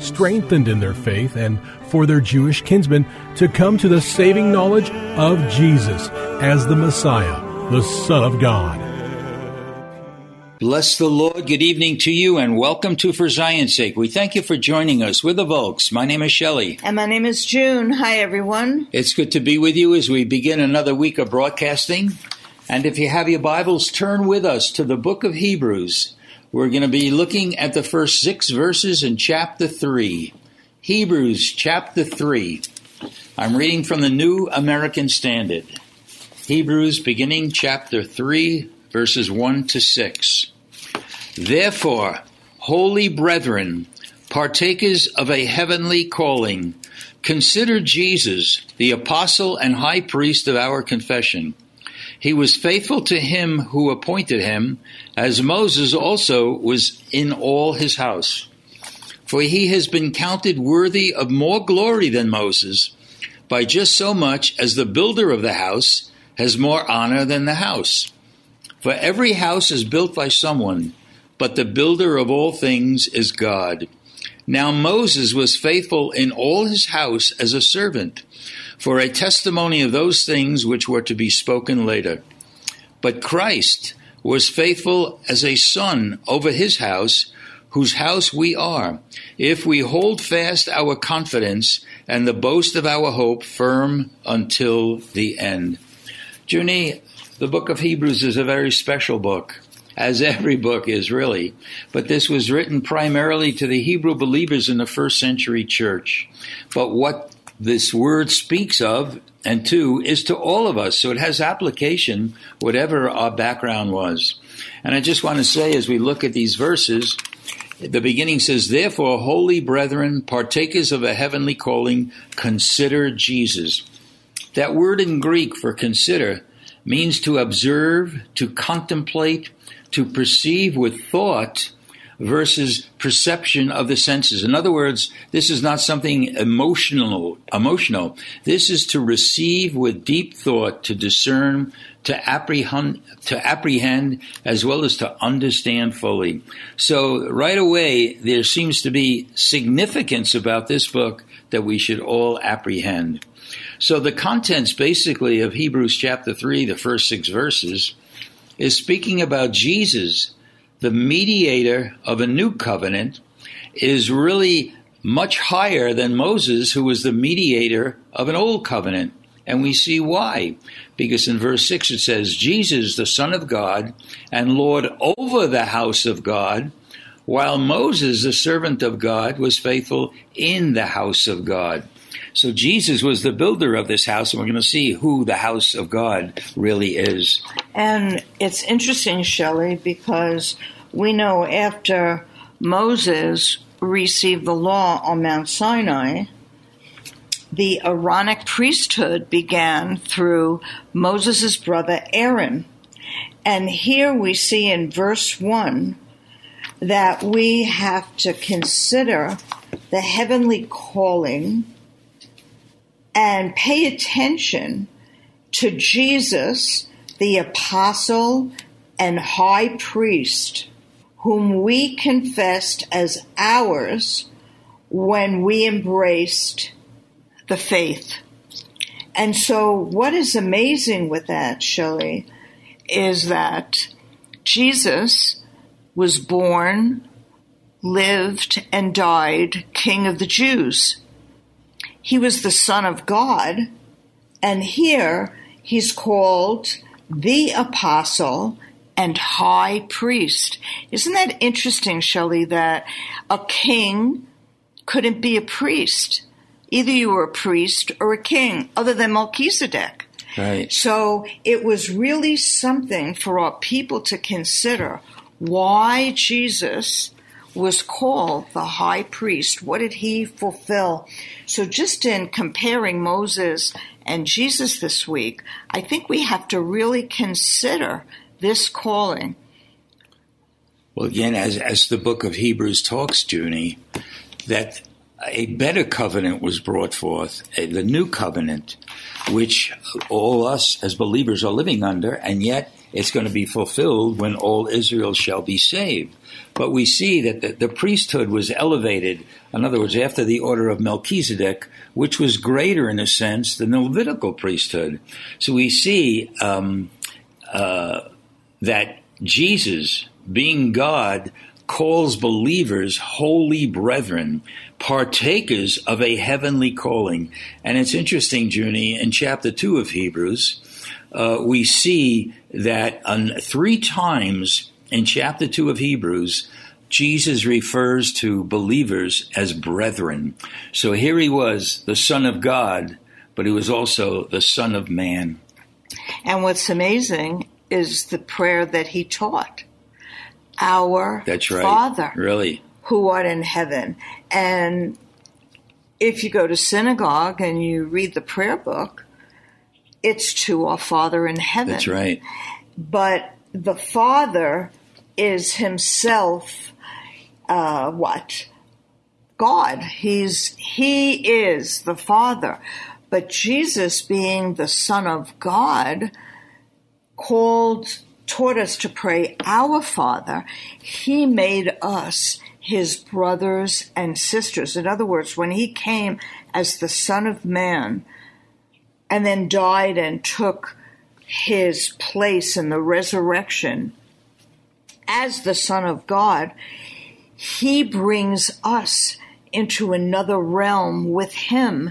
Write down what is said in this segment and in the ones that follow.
strengthened in their faith and for their Jewish kinsmen to come to the saving knowledge of Jesus as the Messiah, the Son of God. Bless the Lord. Good evening to you and welcome to For Zion's Sake. We thank you for joining us. We're the Volks. My name is Shelley. And my name is June. Hi, everyone. It's good to be with you as we begin another week of broadcasting. And if you have your Bibles, turn with us to the book of Hebrews. We're going to be looking at the first six verses in chapter 3. Hebrews chapter 3. I'm reading from the New American Standard. Hebrews beginning chapter 3, verses 1 to 6. Therefore, holy brethren, partakers of a heavenly calling, consider Jesus, the apostle and high priest of our confession he was faithful to him who appointed him, as Moses also was in all his house. For he has been counted worthy of more glory than Moses, by just so much as the builder of the house has more honor than the house. For every house is built by someone, but the builder of all things is God. Now Moses was faithful in all his house as a servant for a testimony of those things which were to be spoken later. But Christ was faithful as a son over his house, whose house we are, if we hold fast our confidence and the boast of our hope firm until the end. Junie, the book of Hebrews is a very special book, as every book is really, but this was written primarily to the Hebrew believers in the first century church. But what this word speaks of, and two, is to all of us. So it has application, whatever our background was. And I just want to say, as we look at these verses, the beginning says, Therefore, holy brethren, partakers of a heavenly calling, consider Jesus. That word in Greek for consider means to observe, to contemplate, to perceive with thought, versus perception of the senses. In other words, this is not something emotional, emotional. This is to receive with deep thought, to discern, to apprehend, to apprehend as well as to understand fully. So right away, there seems to be significance about this book that we should all apprehend. So the contents basically of Hebrews chapter 3, the first six verses, is speaking about Jesus the mediator of a new covenant is really much higher than Moses, who was the mediator of an old covenant. And we see why. Because in verse 6 it says, Jesus, the Son of God, and Lord over the house of God, while Moses, the servant of God, was faithful in the house of God. So Jesus was the builder of this house, and we're going to see who the house of God really is. And it's interesting, Shelley, because we know after Moses received the law on Mount Sinai, the Aaronic priesthood began through Moses' brother Aaron. And here we see in verse 1 that we have to consider the heavenly calling and pay attention to Jesus, the apostle and high priest, whom we confessed as ours when we embraced the faith. And so, what is amazing with that, Shelley, is that Jesus was born, lived, and died King of the Jews. He was the Son of God, and here he's called the Apostle and High Priest. Isn't that interesting, Shelley, that a king couldn't be a priest? Either you were a priest or a king, other than Melchizedek. Right. So it was really something for our people to consider why Jesus was called the high priest. What did he fulfill? So just in comparing Moses and Jesus this week, I think we have to really consider this calling. Well, again, as, as the book of Hebrews talks, Junie, that a better covenant was brought forth, the new covenant, which all us as believers are living under, and yet it's going to be fulfilled when all Israel shall be saved. But we see that the, the, priesthood was elevated, in other words, after the order of Melchizedek, which was greater in a sense than the Levitical priesthood. So we see um, uh, that Jesus, being God, calls believers holy brethren, partakers of a heavenly calling. And it's interesting, Junie, in chapter 2 of Hebrews, uh, we see that three times in chapter 2 of Hebrews, Jesus refers to believers as brethren. So here he was, the Son of God, but he was also the Son of Man. And what's amazing is the prayer that he taught. Our That's right. Father, really, who art in heaven. And if you go to synagogue and you read the prayer book, it's to our Father in heaven. That's right. But the Father is himself uh, what? God. He's he is the Father. But Jesus being the Son of God called taught us to pray our Father. He made us his brothers and sisters. In other words, when he came as the Son of Man and then died and took his place in the resurrection as the Son of God, he brings us into another realm with him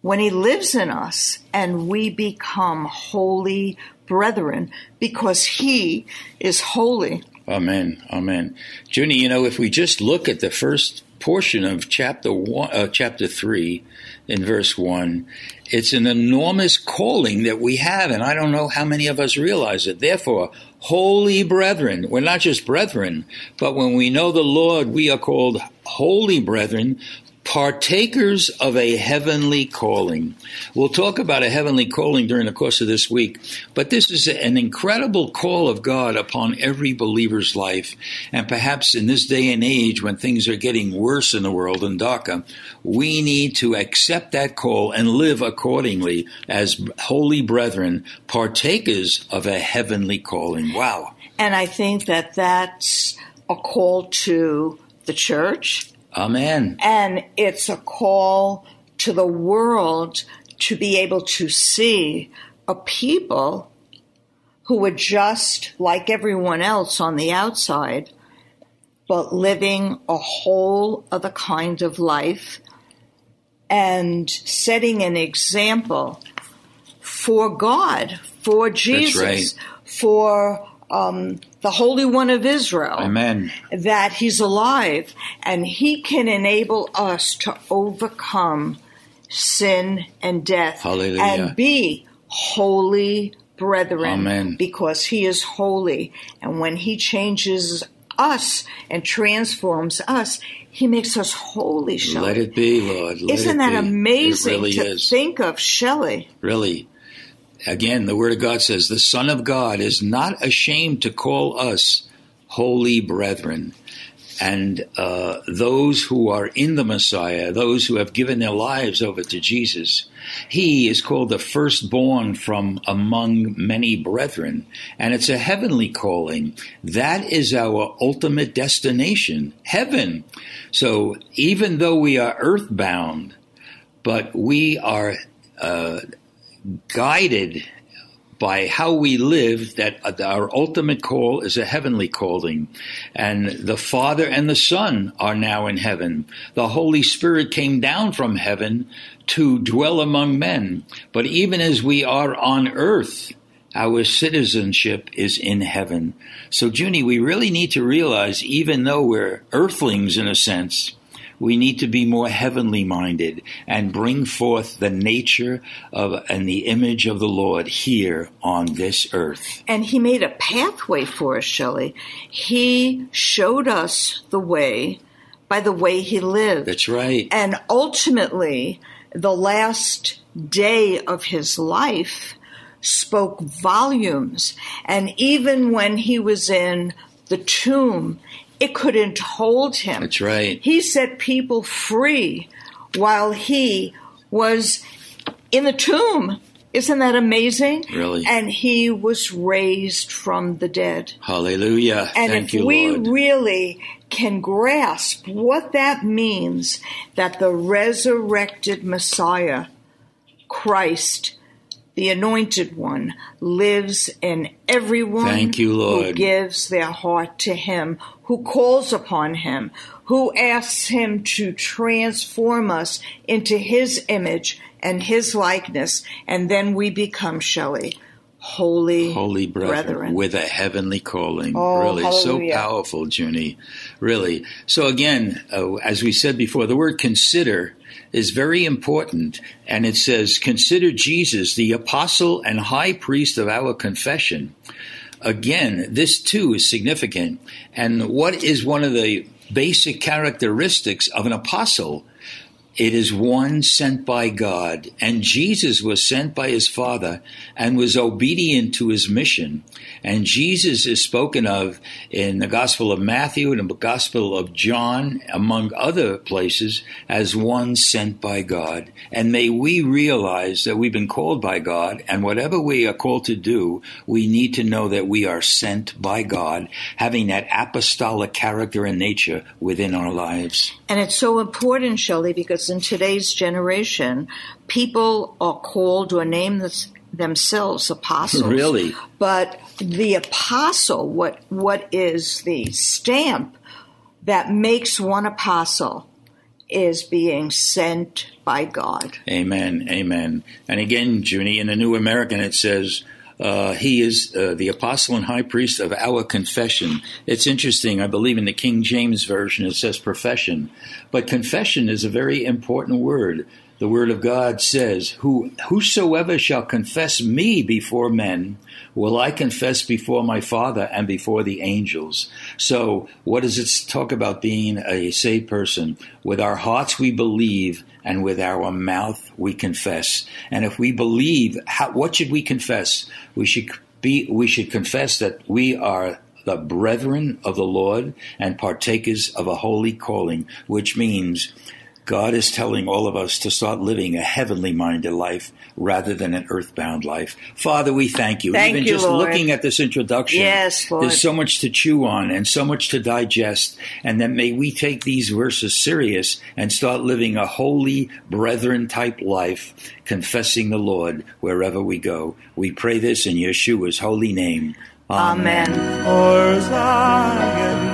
when he lives in us and we become holy brethren because he is holy. Amen. Amen. Junie, you know, if we just look at the first portion of chapter one, uh, chapter three, in verse one, it's an enormous calling that we have, and I don't know how many of us realize it. Therefore, holy brethren, we're not just brethren, but when we know the Lord, we are called holy brethren, partakers of a heavenly calling. We'll talk about a heavenly calling during the course of this week, but this is an incredible call of God upon every believer's life. And perhaps in this day and age when things are getting worse in the world and darker, we need to accept that call and live accordingly as holy brethren, partakers of a heavenly calling. Wow. And I think that that's a call to the church Amen. And it's a call to the world to be able to see a people who are just like everyone else on the outside, but living a whole other kind of life and setting an example for God, for Jesus, right. for um, the Holy One of Israel. Amen. That He's alive and He can enable us to overcome sin and death Hallelujah. and be holy brethren Amen. because He is holy. And when He changes us and transforms us, He makes us holy, Shelley. Let it be, Lord. Let Isn't that be. amazing really to is. think of, Shelley? Really. Again, the Word of God says, The Son of God is not ashamed to call us holy brethren. And uh, those who are in the Messiah, those who have given their lives over to Jesus, he is called the firstborn from among many brethren. And it's a heavenly calling. That is our ultimate destination, heaven. So even though we are earthbound, but we are uh, guided by how we live that our ultimate call is a heavenly calling. And the Father and the Son are now in heaven. The Holy Spirit came down from heaven to dwell among men. But even as we are on earth, our citizenship is in heaven. So, Junie, we really need to realize, even though we're earthlings in a sense, we need to be more heavenly minded and bring forth the nature of and the image of the Lord here on this earth. And he made a pathway for us, Shelley. He showed us the way by the way he lived. That's right. And ultimately, the last day of his life spoke volumes. And even when he was in the tomb, it couldn't hold him. That's right. He set people free while he was in the tomb. Isn't that amazing? Really? And he was raised from the dead. Hallelujah. And Thank if you, we Lord. really can grasp what that means, that the resurrected Messiah, Christ, the anointed one, lives in everyone Thank you, who Lord. gives their heart to him, who calls upon him, who asks him to transform us into his image and his likeness, and then we become Shelley. Holy, Holy brethren, brethren. with a heavenly calling. Oh, really, so powerful, Junie. Really. So again, uh, as we said before, the word consider is very important. And it says, consider Jesus, the apostle and high priest of our confession. Again, this too is significant. And what is one of the basic characteristics of an apostle? It is one sent by God, and Jesus was sent by his Father and was obedient to his mission. And Jesus is spoken of in the Gospel of Matthew and the Gospel of John, among other places, as one sent by God. And may we realize that we've been called by God, and whatever we are called to do, we need to know that we are sent by God, having that apostolic character and nature within our lives. And it's so important, Shelley, because in today's generation, people are called or name this, themselves apostles. Really? But the apostle, what what is the stamp that makes one apostle is being sent by God. Amen. Amen. And again, Junie, in the New American, it says, uh, he is uh, the apostle and high priest of our confession. It's interesting. I believe in the King James Version it says profession, but confession is a very important word. The word of God says, Who, Whosoever shall confess me before men, will I confess before my Father and before the angels. So, what does it talk about being a saved person? With our hearts we believe, and with our mouth we confess. And if we believe, how, what should we confess? We should be, we should confess that we are the brethren of the Lord and partakers of a holy calling, which means God is telling all of us to start living a heavenly minded life rather than an earthbound life. Father, we thank you. Thank Even you, just Lord. looking at this introduction, Yes, Lord. there's so much to chew on and so much to digest. And that may we take these verses serious and start living a holy brethren type life, confessing the Lord wherever we go. We pray this in Yeshua's holy name. Amen. For Zion's sake.